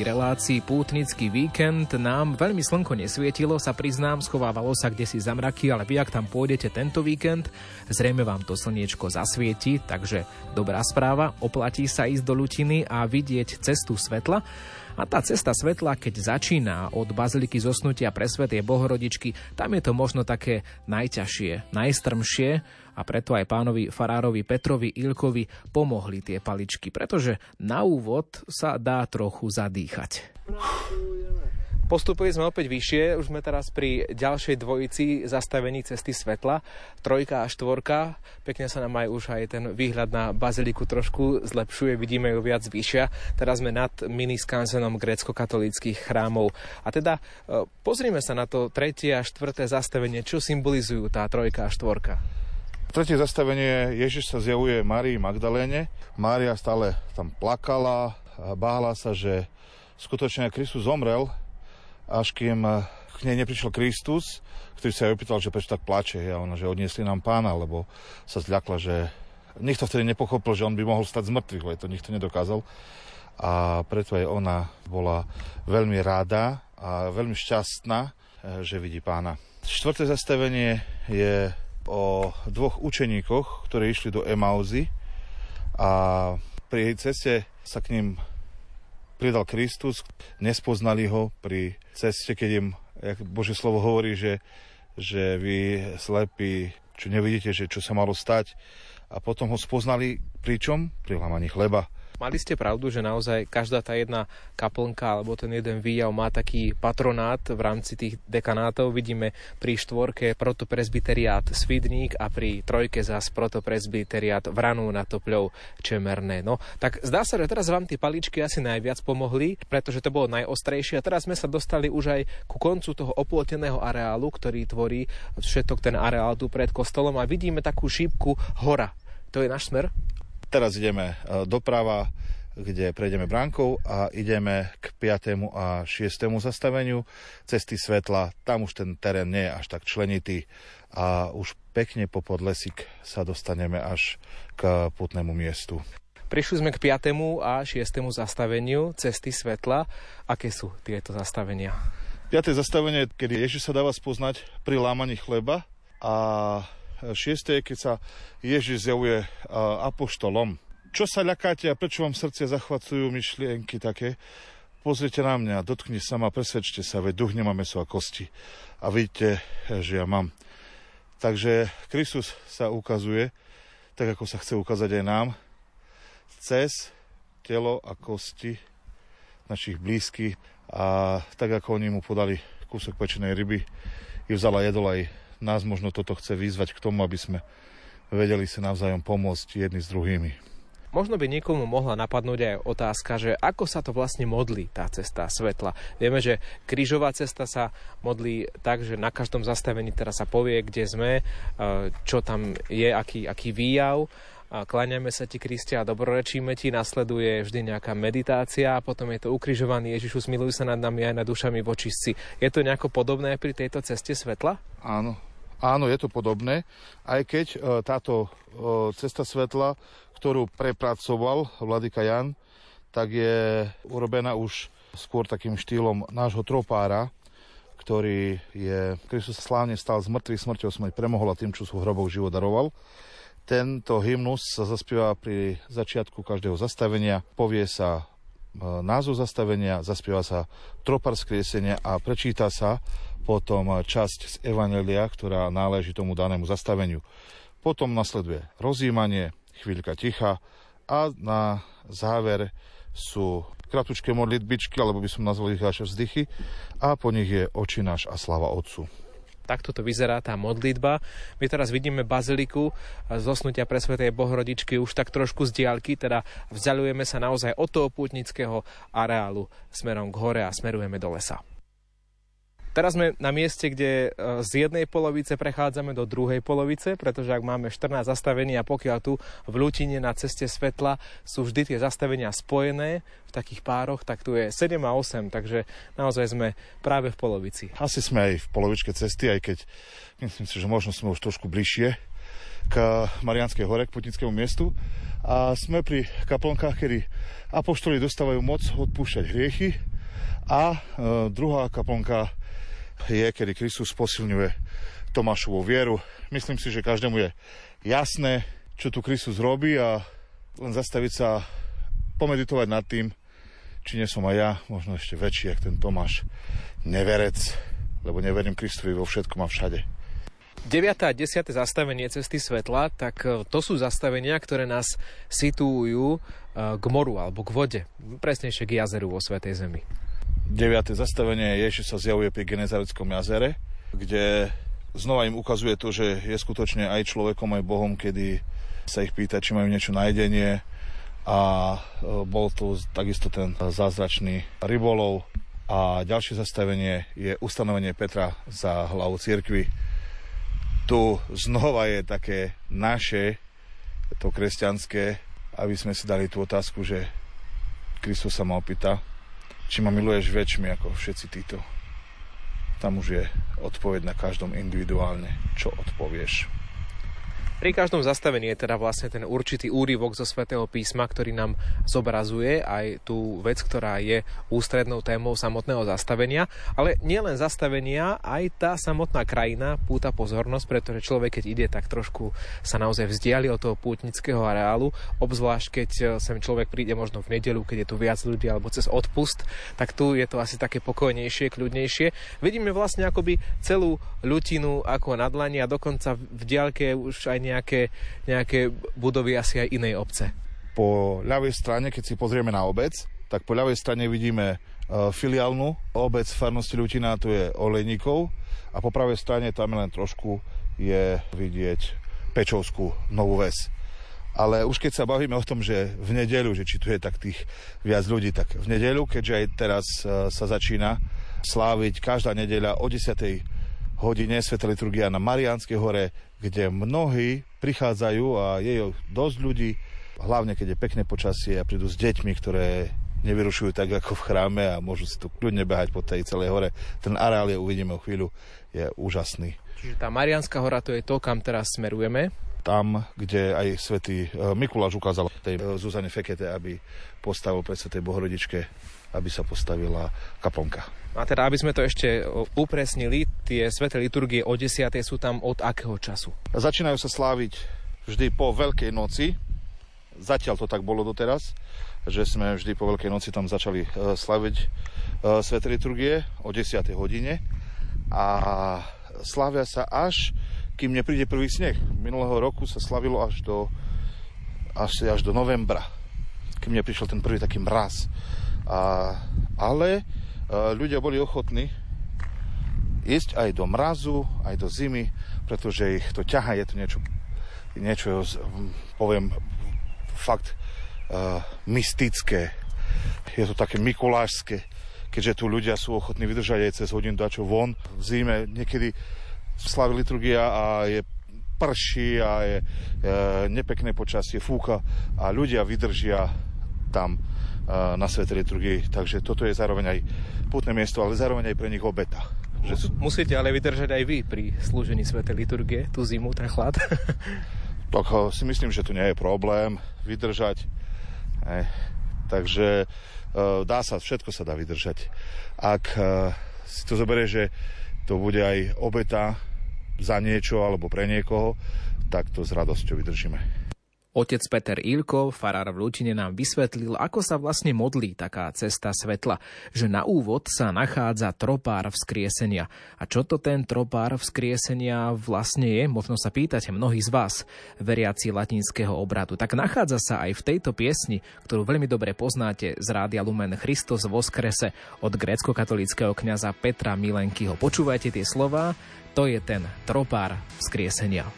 nahrávaní relácií Pútnický víkend nám veľmi slnko nesvietilo, sa priznám, schovávalo sa kde si za mraky, ale vy ak tam pôjdete tento víkend, zrejme vám to slniečko zasvieti, takže dobrá správa, oplatí sa ísť do Lutiny a vidieť cestu svetla. A tá cesta svetla, keď začína od Baziliky zosnutia pre Svetej Bohorodičky, tam je to možno také najťažšie, najstrmšie a preto aj pánovi farárovi Petrovi Ilkovi pomohli tie paličky, pretože na úvod sa dá trochu zadýchať. Postupili sme opäť vyššie, už sme teraz pri ďalšej dvojici zastavení cesty svetla, trojka a štvorka. Pekne sa nám aj už aj ten výhľad na baziliku trošku zlepšuje, vidíme ju viac vyššia. Teraz sme nad mini skanzenom grécko-katolíckých chrámov. A teda e, pozrime sa na to tretie a štvrté zastavenie, čo symbolizujú tá trojka a štvorka. Tretie zastavenie Ježiš sa zjavuje Márii Magdaléne. Mária stále tam plakala bála sa, že skutočne Kristus zomrel, až kým eh, k nej neprišiel Kristus, ktorý sa jej opýtal, že prečo tak plače. A ona, že odniesli nám pána, lebo sa zľakla, že nikto vtedy nepochopil, že on by mohol stať z mŕtvych, lebo to nikto nedokázal. A preto aj ona bola veľmi rada a veľmi šťastná, eh, že vidí pána. Štvrté zastavenie je o dvoch učeníkoch, ktorí išli do Emauzy a pri ceste sa k ním pridal Kristus, nespoznali ho pri ceste, keď im, jak Bože slovo hovorí, že, že vy slepí, čo nevidíte, že čo sa malo stať. A potom ho spoznali pričom? Pri lámaní chleba. Mali ste pravdu, že naozaj každá tá jedna kaplnka alebo ten jeden výjav má taký patronát v rámci tých dekanátov. Vidíme pri štvorke protopresbyteriát Svidník a pri trojke zas protopresbyteriát Vranú na Topľov Čemerné. No, tak zdá sa, že teraz vám tie paličky asi najviac pomohli, pretože to bolo najostrejšie a teraz sme sa dostali už aj ku koncu toho oploteného areálu, ktorý tvorí všetok ten areál tu pred kostolom a vidíme takú šípku hora. To je náš smer? Teraz ideme e, doprava, kde prejdeme bránkou a ideme k 5. a 6. zastaveniu cesty svetla. Tam už ten terén nie je až tak členitý a už pekne po podlesik sa dostaneme až k putnému miestu. Prišli sme k 5. a 6. zastaveniu cesty svetla. Aké sú tieto zastavenia? 5. zastavenie, kedy Ježiš sa dáva spoznať pri lámaní chleba a 6. keď sa Ježiš zjavuje apoštolom. Čo sa ľakáte a prečo vám srdce zachvacujú myšlienky také? Pozrite na mňa, dotkni sa ma, presvedčte sa, veď duch nemá meso a kosti. A vidíte, že ja mám. Takže Kristus sa ukazuje, tak ako sa chce ukázať aj nám, cez telo a kosti našich blízkych a tak ako oni mu podali kúsok pečenej ryby, ju vzala jedol aj nás možno toto chce vyzvať k tomu, aby sme vedeli sa navzájom pomôcť jedni s druhými. Možno by niekomu mohla napadnúť aj otázka, že ako sa to vlastne modlí tá cesta svetla. Vieme, že krížová cesta sa modlí tak, že na každom zastavení teraz sa povie, kde sme, e, čo tam je, aký, aký výjav. A kláňame sa ti, Kristia, a dobrorečíme ti, nasleduje vždy nejaká meditácia a potom je to ukrižovaný Ježišu, smiluj sa nad nami aj nad dušami vočistci. Je to nejako podobné pri tejto ceste svetla? Áno, Áno, je to podobné, aj keď e, táto e, cesta svetla, ktorú prepracoval Vladyka Jan, tak je urobená už skôr takým štýlom nášho tropára, ktorý je, Kristus slávne stal z mŕtvych smrťou smrť premohol a tým, čo sú v hroboch život daroval. Tento hymnus sa zaspieva pri začiatku každého zastavenia, povie sa e, názov zastavenia, zaspieva sa tropar skriesenia a prečíta sa potom časť z Evangelia, ktorá náleží tomu danému zastaveniu. Potom nasleduje rozjímanie, chvíľka ticha a na záver sú kratučké modlitbičky, alebo by som nazval ich až vzdychy a po nich je oči náš a slava Otcu. Takto to vyzerá tá modlitba. My teraz vidíme baziliku zosnutia pre Svetej Bohorodičky už tak trošku z diaľky, teda vzdialujeme sa naozaj od toho pútnického areálu smerom k hore a smerujeme do lesa. Teraz sme na mieste, kde e, z jednej polovice prechádzame do druhej polovice, pretože ak máme 14 zastavení a pokiaľ tu v Lutine na ceste svetla sú vždy tie zastavenia spojené v takých pároch, tak tu je 7 a 8, takže naozaj sme práve v polovici. Asi sme aj v polovičke cesty, aj keď myslím si, že možno sme už trošku bližšie k Marianskej hore, k putnickému miestu. A sme pri kaplnkách, kedy apoštoli dostávajú moc odpúšťať hriechy. A e, druhá kaplnka je, kedy Kristus posilňuje Tomášovú vieru. Myslím si, že každému je jasné, čo tu Kristus robí a len zastaviť sa, pomeditovať nad tým, či nie som aj ja, možno ešte väčší, jak ten Tomáš, neverec, lebo neverím Kristovi vo všetkom a všade. 9. a 10. zastavenie cesty svetla, tak e, to sú zastavenia, ktoré nás situujú e, k moru alebo k vode, presnejšie k jazeru vo Svetej Zemi. 9. zastavenie Ježiš sa zjavuje pri Genezareckom jazere, kde znova im ukazuje to, že je skutočne aj človekom, aj Bohom, kedy sa ich pýta, či majú niečo na jedenie a e, bol tu takisto ten zázračný rybolov a ďalšie zastavenie je ustanovenie Petra za hlavu cirkvi. Tu znova je také naše, to kresťanské, aby sme si dali tú otázku, že Kristus sa ma opýta, či ma miluješ väčšmi ako všetci títo. Tam už je odpoveď na každom individuálne, čo odpovieš. Pri každom zastavení je teda vlastne ten určitý úryvok zo svätého písma, ktorý nám zobrazuje aj tú vec, ktorá je ústrednou témou samotného zastavenia. Ale nielen zastavenia, aj tá samotná krajina púta pozornosť, pretože človek, keď ide, tak trošku sa naozaj vzdiali od toho pútnického areálu, obzvlášť keď sem človek príde možno v nedelu, keď je tu viac ľudí alebo cez odpust, tak tu je to asi také pokojnejšie, kľudnejšie. Vidíme vlastne akoby celú ľutinu ako na dlani a dokonca v diaľke už aj nejaké, nejaké budovy asi aj inej obce. Po ľavej strane, keď si pozrieme na obec, tak po ľavej strane vidíme e, filiálnu obec farnosti Ľutina, tu je Olejníkov a po pravej strane tam len trošku je vidieť Pečovskú novú ves. Ale už keď sa bavíme o tom, že v nedeľu, že či tu je tak tých viac ľudí, tak v nedeľu, keďže aj teraz e, sa začína sláviť každá nedeľa o 10 hodine Sveta liturgia na Mariánskej hore, kde mnohí prichádzajú a je dosť ľudí, hlavne keď je pekné počasie a prídu s deťmi, ktoré nevyrušujú tak ako v chráme a môžu si tu kľudne behať po tej celej hore. Ten areál je, uvidíme o chvíľu, je úžasný. Čiže tá Marianská hora to je to, kam teraz smerujeme. Tam, kde aj svätý e, Mikuláš ukázal tej e, Zuzane Fekete, aby postavil pre svätej Bohorodičke, aby sa postavila kaplnka. A teda, aby sme to ešte o, upresnili, tie sveté liturgie o 10. sú tam od akého času? Začínajú sa sláviť vždy po Veľkej noci. Zatiaľ to tak bolo doteraz, že sme vždy po Veľkej noci tam začali e, slaviť e, sveté liturgie o 10. hodine a slavia sa až, kým nepríde prvý sneh. Minulého roku sa slavilo až do, až, až do novembra, kým neprišiel ten prvý taký mraz. A, ale e, ľudia boli ochotní ísť aj do mrazu, aj do zimy, pretože ich to ťaha, je to niečo, niečo poviem, fakt uh, mystické. Je to také mikulášske, keďže tu ľudia sú ochotní vydržať aj cez hodinu dačo von. V zime niekedy slaví liturgia a je prší a je e, nepekné počasie, fúka a ľudia vydržia tam e, na svetej liturgii. Takže toto je zároveň aj putné miesto, ale zároveň aj pre nich obeta. Že Musíte ale vydržať aj vy pri slúžení svätej liturgie, tú zimu, ten chlad. tak eh, si myslím, že tu nie je problém vydržať. Ej, takže e, dá sa, všetko sa dá vydržať. Ak e, si to zoberie, že to bude aj obeta za niečo alebo pre niekoho, tak to s radosťou vydržíme. Otec Peter Ilko, farár v Lutine, nám vysvetlil, ako sa vlastne modlí taká cesta svetla, že na úvod sa nachádza tropár vzkriesenia. A čo to ten tropár vzkriesenia vlastne je, možno sa pýtate mnohí z vás, veriaci latinského obradu. Tak nachádza sa aj v tejto piesni, ktorú veľmi dobre poznáte z Rádia Lumen Christos Voskrese od grécko-katolického kňaza Petra Milenkyho. Počúvajte tie slova, to je ten tropár vzkriesenia.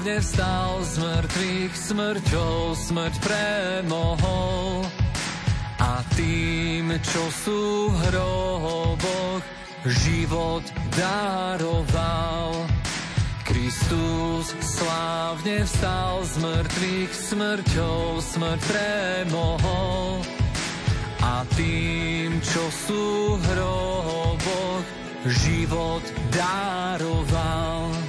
Slávne z mŕtvych, smrťou smrť premohol. A tým, čo sú v hroboch, život daroval. Kristus slávne vstal z mŕtvych, smrťou smrť premohol. A tým, čo sú v hroboch, život daroval.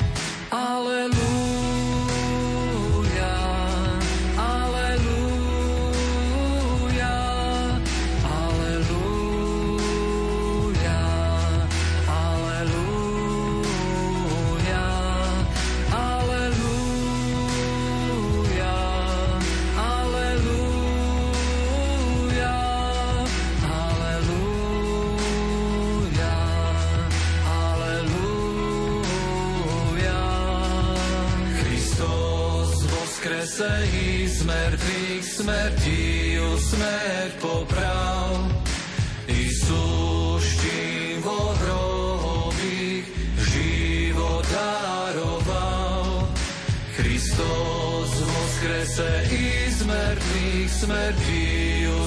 Smrti smrť poprav. I súštím vo hrobých život daroval. Kristus voskrese i z mŕtvych smrti ju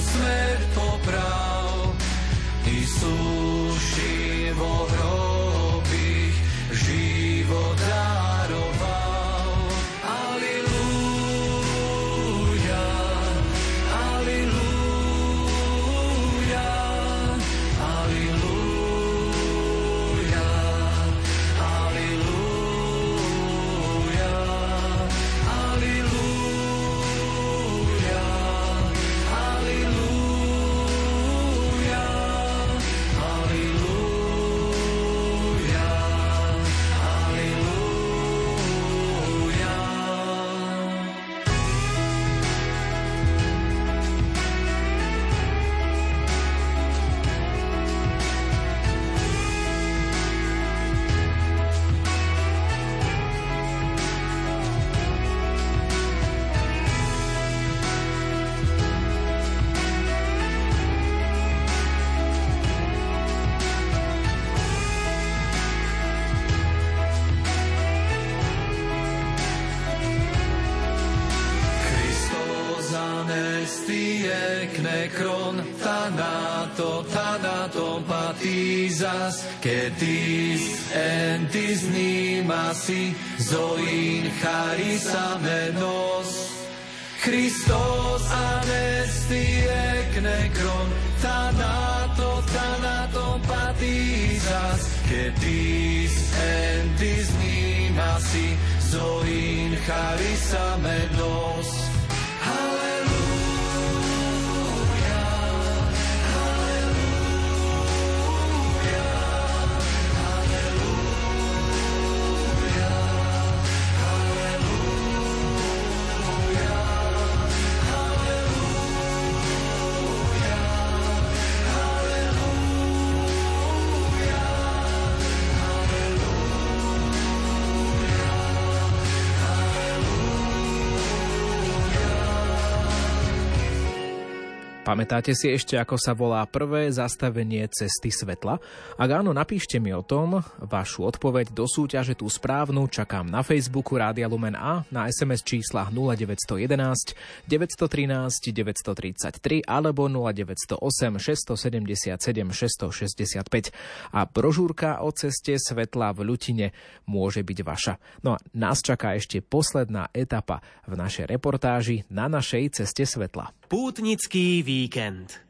Pamätáte si ešte, ako sa volá prvé zastavenie cesty svetla? Ak áno, napíšte mi o tom vašu odpoveď do súťaže tú správnu. Čakám na Facebooku Rádia Lumen A na SMS číslach 0911 913 933 alebo 0908 677 665. A brožúrka o ceste svetla v Ľutine môže byť vaša. No a nás čaká ešte posledná etapa v našej reportáži na našej ceste svetla. Pútnický víkend.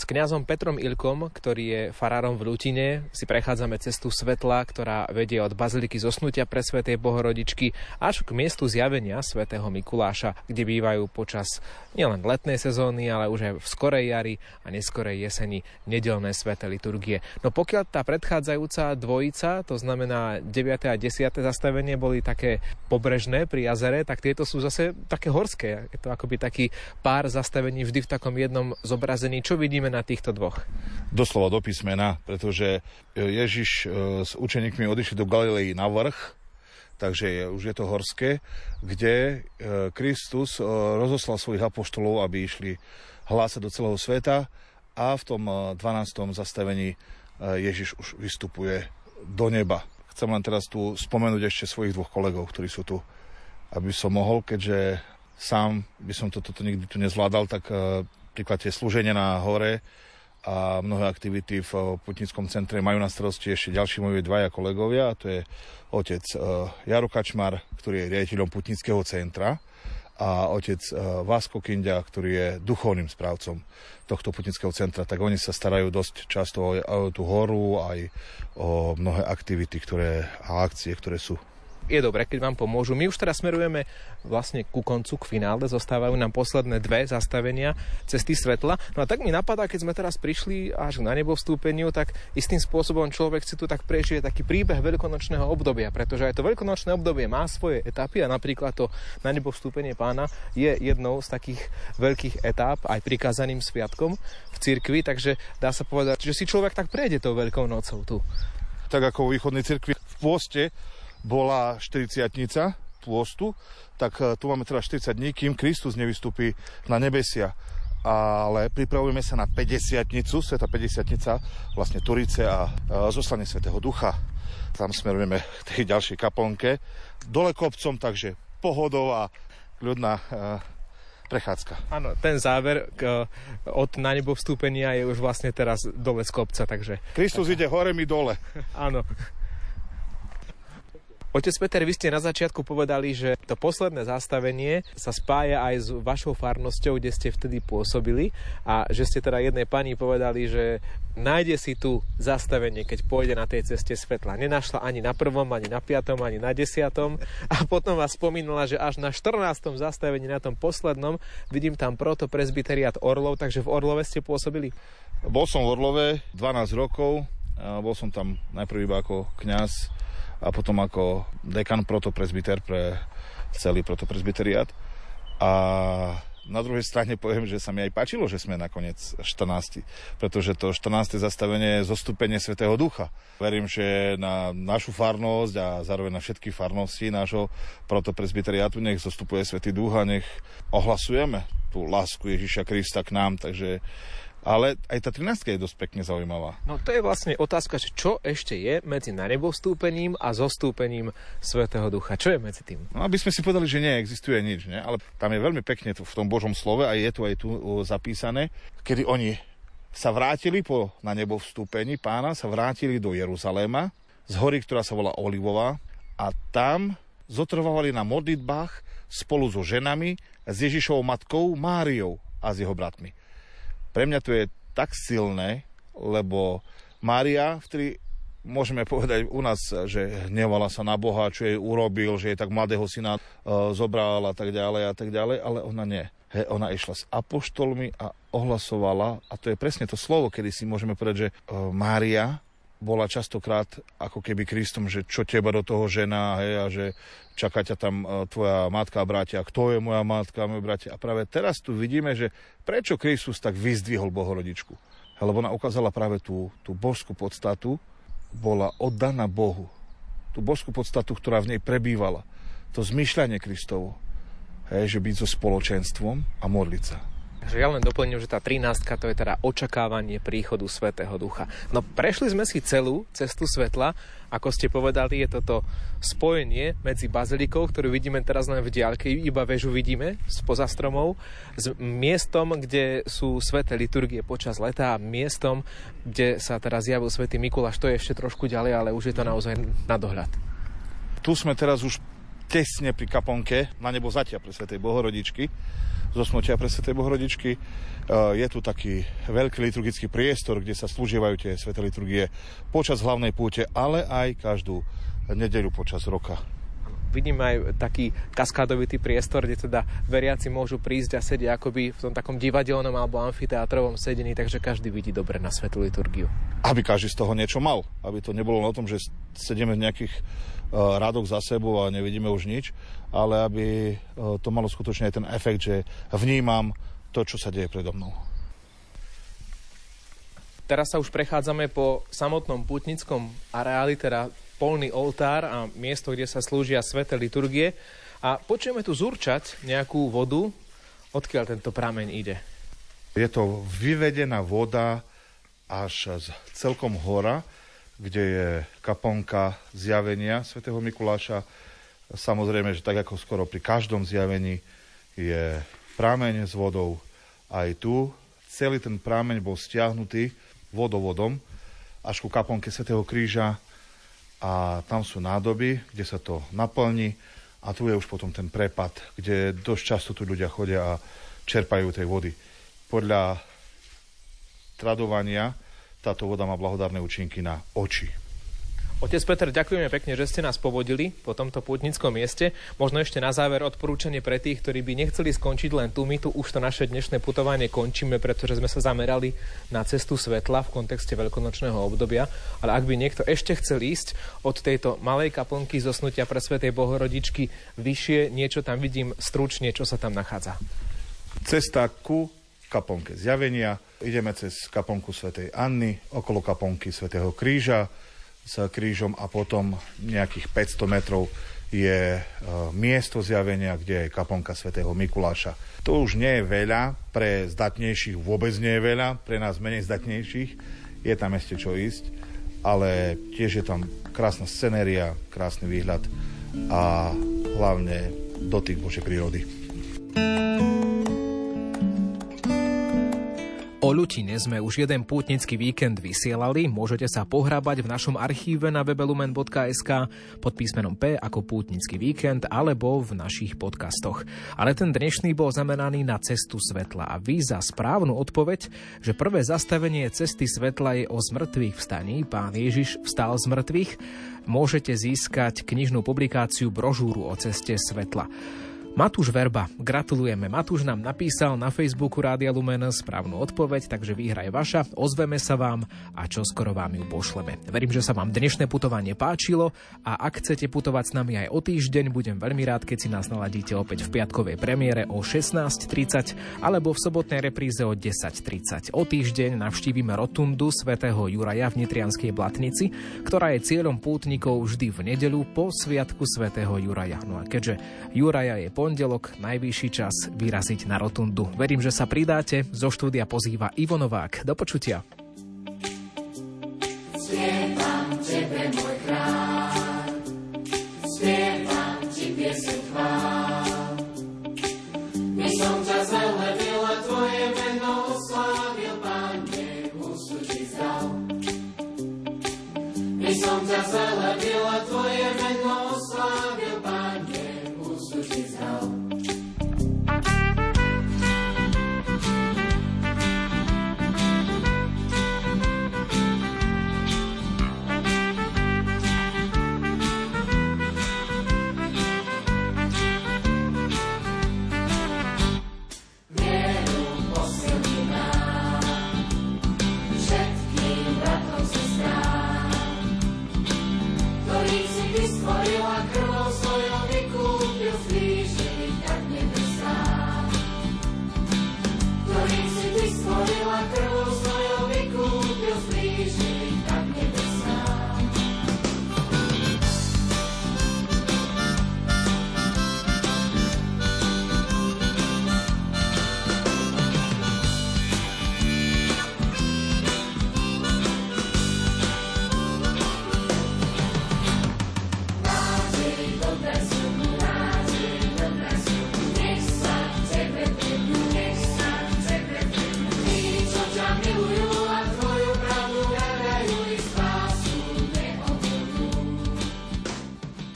S kňazom Petrom Ilkom, ktorý je farárom v Lutine, si prechádzame cestu svetla, ktorá vedie od Baziliky zosnutia pre Svetej Bohorodičky až k miestu zjavenia Svetého Mikuláša, kde bývajú počas nielen letnej sezóny, ale už aj v skorej jari a neskorej jeseni nedelné sveté liturgie. No pokiaľ tá predchádzajúca dvojica, to znamená 9. a 10. zastavenie, boli také pobrežné pri jazere, tak tieto sú zase také horské. Je to akoby taký pár zastavení vždy v takom jednom zobrazení. Čo vidíme na týchto dvoch? Doslova do písmena, pretože Ježiš e, s učeníkmi odišli do Galilei na vrch, takže je, už je to horské, kde e, Kristus e, rozoslal svojich apoštolov, aby išli hlásať do celého sveta a v tom e, 12. zastavení e, Ježiš už vystupuje do neba. Chcem len teraz tu spomenúť ešte svojich dvoch kolegov, ktorí sú tu, aby som mohol, keďže sám by som toto to, nikdy tu nezvládal, tak e, príklad tie slúženie na hore a mnohé aktivity v eh, putnickom centre majú na starosti ešte ďalší moji dvaja kolegovia, a to je otec eh, Jaro Kačmar, ktorý je riaditeľom putnického centra a otec eh, Vásko Kindia, ktorý je duchovným správcom tohto putnického centra, tak oni sa starajú dosť často aj o tú horu, aj o mnohé aktivity ktoré, a akcie, ktoré sú je dobré, keď vám pomôžu. My už teraz smerujeme vlastne ku koncu, k finále, zostávajú nám posledné dve zastavenia cesty svetla. No a tak mi napadá, keď sme teraz prišli až na nebo vstúpeniu, tak istým spôsobom človek si tu tak prežije taký príbeh veľkonočného obdobia, pretože aj to veľkonočné obdobie má svoje etapy a napríklad to na nebo vstúpenie pána je jednou z takých veľkých etáp aj prikázaným sviatkom v cirkvi, takže dá sa povedať, že si človek tak prejde tou veľkou nocou tu. tak ako vo východnej cirkvi v pôste bola 40 pôstu, tak e, tu máme teda 40 dní, kým Kristus nevystúpi na nebesia. Ale pripravujeme sa na 50 sveta 50 vlastne Turice a e, zoslanie Svetého Ducha. Tam smerujeme k tej ďalšej kaplnke. Dole kopcom, takže pohodová, ľudná e, prechádzka. Áno, ten záver k, od na nebo vstúpenia je už vlastne teraz dole z kopca, takže Kristus ide hore, my dole. áno. Otec Peter, vy ste na začiatku povedali, že to posledné zastavenie sa spája aj s vašou farnosťou, kde ste vtedy pôsobili a že ste teda jednej pani povedali, že nájde si tu zastavenie, keď pôjde na tej ceste svetla. Nenašla ani na prvom, ani na piatom, ani na desiatom a potom vás spomínala, že až na 14. zastavení, na tom poslednom, vidím tam proto presbyteriát Orlov, takže v Orlove ste pôsobili? Bol som v Orlove 12 rokov, bol som tam najprv iba ako kňaz a potom ako dekan protopresbyter pre celý protopresbyteriát. A na druhej strane poviem, že sa mi aj páčilo, že sme nakoniec 14. Pretože to 14. zastavenie je zostúpenie Svetého Ducha. Verím, že na našu farnosť a zároveň na všetky farnosti nášho protopresbyteriátu nech zostupuje Svetý Duch a nech ohlasujeme tú lásku Ježiša Krista k nám. Takže ale aj tá 13 je dosť pekne zaujímavá. No to je vlastne otázka, že čo ešte je medzi na nebo vstúpením a zostúpením Svetého Ducha. Čo je medzi tým? No, aby sme si povedali, že neexistuje nič, ne? ale tam je veľmi pekne v tom Božom slove a je to aj tu zapísané, kedy oni sa vrátili po na nebo vstúpení pána, sa vrátili do Jeruzaléma z hory, ktorá sa volá Olivová a tam zotrvávali na modlitbách spolu so ženami, s Ježišovou matkou Máriou a s jeho bratmi. Pre mňa to je tak silné, lebo Mária, vtedy môžeme povedať u nás, že hnevala sa na Boha, čo jej urobil, že jej tak mladého syna e, zobral a tak ďalej a tak ďalej, ale ona nie. He, ona išla s apoštolmi a ohlasovala, a to je presne to slovo, kedy si môžeme povedať, že e, Mária bola častokrát ako keby Kristom, že čo teba do toho žena, hej, a že čaká ťa tam e, tvoja matka a bratia, kto je moja matka a moje bratia. A práve teraz tu vidíme, že prečo Kristus tak vyzdvihol Bohorodičku. Lebo ona ukázala práve tú, tú božskú podstatu, bola oddaná Bohu. Tú božskú podstatu, ktorá v nej prebývala. To zmyšľanie Kristovo. Hej, že byť so spoločenstvom a modliť sa. Takže ja len doplním, že tá 13 to je teda očakávanie príchodu Svetého Ducha. No prešli sme si celú cestu svetla, ako ste povedali, je toto spojenie medzi bazilikou, ktorú vidíme teraz len v diaľke, iba väžu vidíme spoza stromov, s miestom, kde sú sveté liturgie počas leta a miestom, kde sa teraz zjavil Svetý Mikuláš. To je ešte trošku ďalej, ale už je to naozaj na dohľad. Tu sme teraz už tesne pri kaponke na nebo zatia pre Svetej Bohorodičky. Zosnutia pre Svetej Bohorodičky. E, Je tu taký veľký liturgický priestor, kde sa slúžievajú tie sveté liturgie počas hlavnej púte, ale aj každú nedeľu počas roka. Vidíme aj taký kaskádovitý priestor, kde teda veriaci môžu prísť a sedieť akoby v tom takom divadelnom alebo amfiteátrovom sedení, takže každý vidí dobre na svetú liturgiu. Aby každý z toho niečo mal. Aby to nebolo o tom, že sedíme v nejakých e, radoch za sebou a nevidíme už nič, ale aby e, to malo skutočne aj ten efekt, že vnímam to, čo sa deje predo mnou. Teraz sa už prechádzame po samotnom putnickom areáli, teda polný oltár a miesto, kde sa slúžia sveté liturgie. A počujeme tu zurčať nejakú vodu, odkiaľ tento prameň ide. Je to vyvedená voda až z celkom hora, kde je kaponka zjavenia svätého Mikuláša. Samozrejme, že tak ako skoro pri každom zjavení je prameň s vodou aj tu. Celý ten prameň bol stiahnutý vodovodom až ku kaponke svätého Kríža a tam sú nádoby, kde sa to naplní a tu je už potom ten prepad, kde dosť často tu ľudia chodia a čerpajú tej vody. Podľa tradovania táto voda má blahodárne účinky na oči. Otec Peter, ďakujeme pekne, že ste nás povodili po tomto pútnickom mieste. Možno ešte na záver odporúčanie pre tých, ktorí by nechceli skončiť len tu. My tu už to naše dnešné putovanie končíme, pretože sme sa zamerali na cestu svetla v kontexte veľkonočného obdobia. Ale ak by niekto ešte chcel ísť od tejto malej kaplnky zosnutia pre Svetej Bohorodičky vyššie, niečo tam vidím stručne, čo sa tam nachádza. Cesta ku kaponke zjavenia. Ideme cez kaponku svätej Anny, okolo kaponky svätého Kríža s krížom a potom nejakých 500 metrov je e, miesto zjavenia, kde je kaponka svätého Mikuláša. To už nie je veľa, pre zdatnejších vôbec nie je veľa, pre nás menej zdatnejších je tam ešte čo ísť, ale tiež je tam krásna scenéria, krásny výhľad a hlavne dotyk Božej prírody. O Ľutine sme už jeden pútnický víkend vysielali. Môžete sa pohrábať v našom archíve na webelumen.sk pod písmenom P ako pútnický víkend alebo v našich podcastoch. Ale ten dnešný bol zameraný na cestu svetla a vy za správnu odpoveď, že prvé zastavenie cesty svetla je o zmrtvých vstaní. Pán Ježiš vstal z mŕtvych. Môžete získať knižnú publikáciu brožúru o ceste svetla. Matúš Verba, gratulujeme. Matúš nám napísal na Facebooku Rádia Lumen správnu odpoveď, takže výhra je vaša, ozveme sa vám a čo skoro vám ju pošleme. Verím, že sa vám dnešné putovanie páčilo a ak chcete putovať s nami aj o týždeň, budem veľmi rád, keď si nás naladíte opäť v piatkovej premiére o 16.30 alebo v sobotnej repríze o 10.30. O týždeň navštívime rotundu svätého Juraja v Nitrianskej Blatnici, ktorá je cieľom pútnikov vždy v nedeľu po sviatku svätého Juraja. No a keďže Juraja je pondelok, najvyšší čas vyraziť na rotundu. Verím, že sa pridáte. Zo štúdia pozýva Ivo Novák. Do počutia.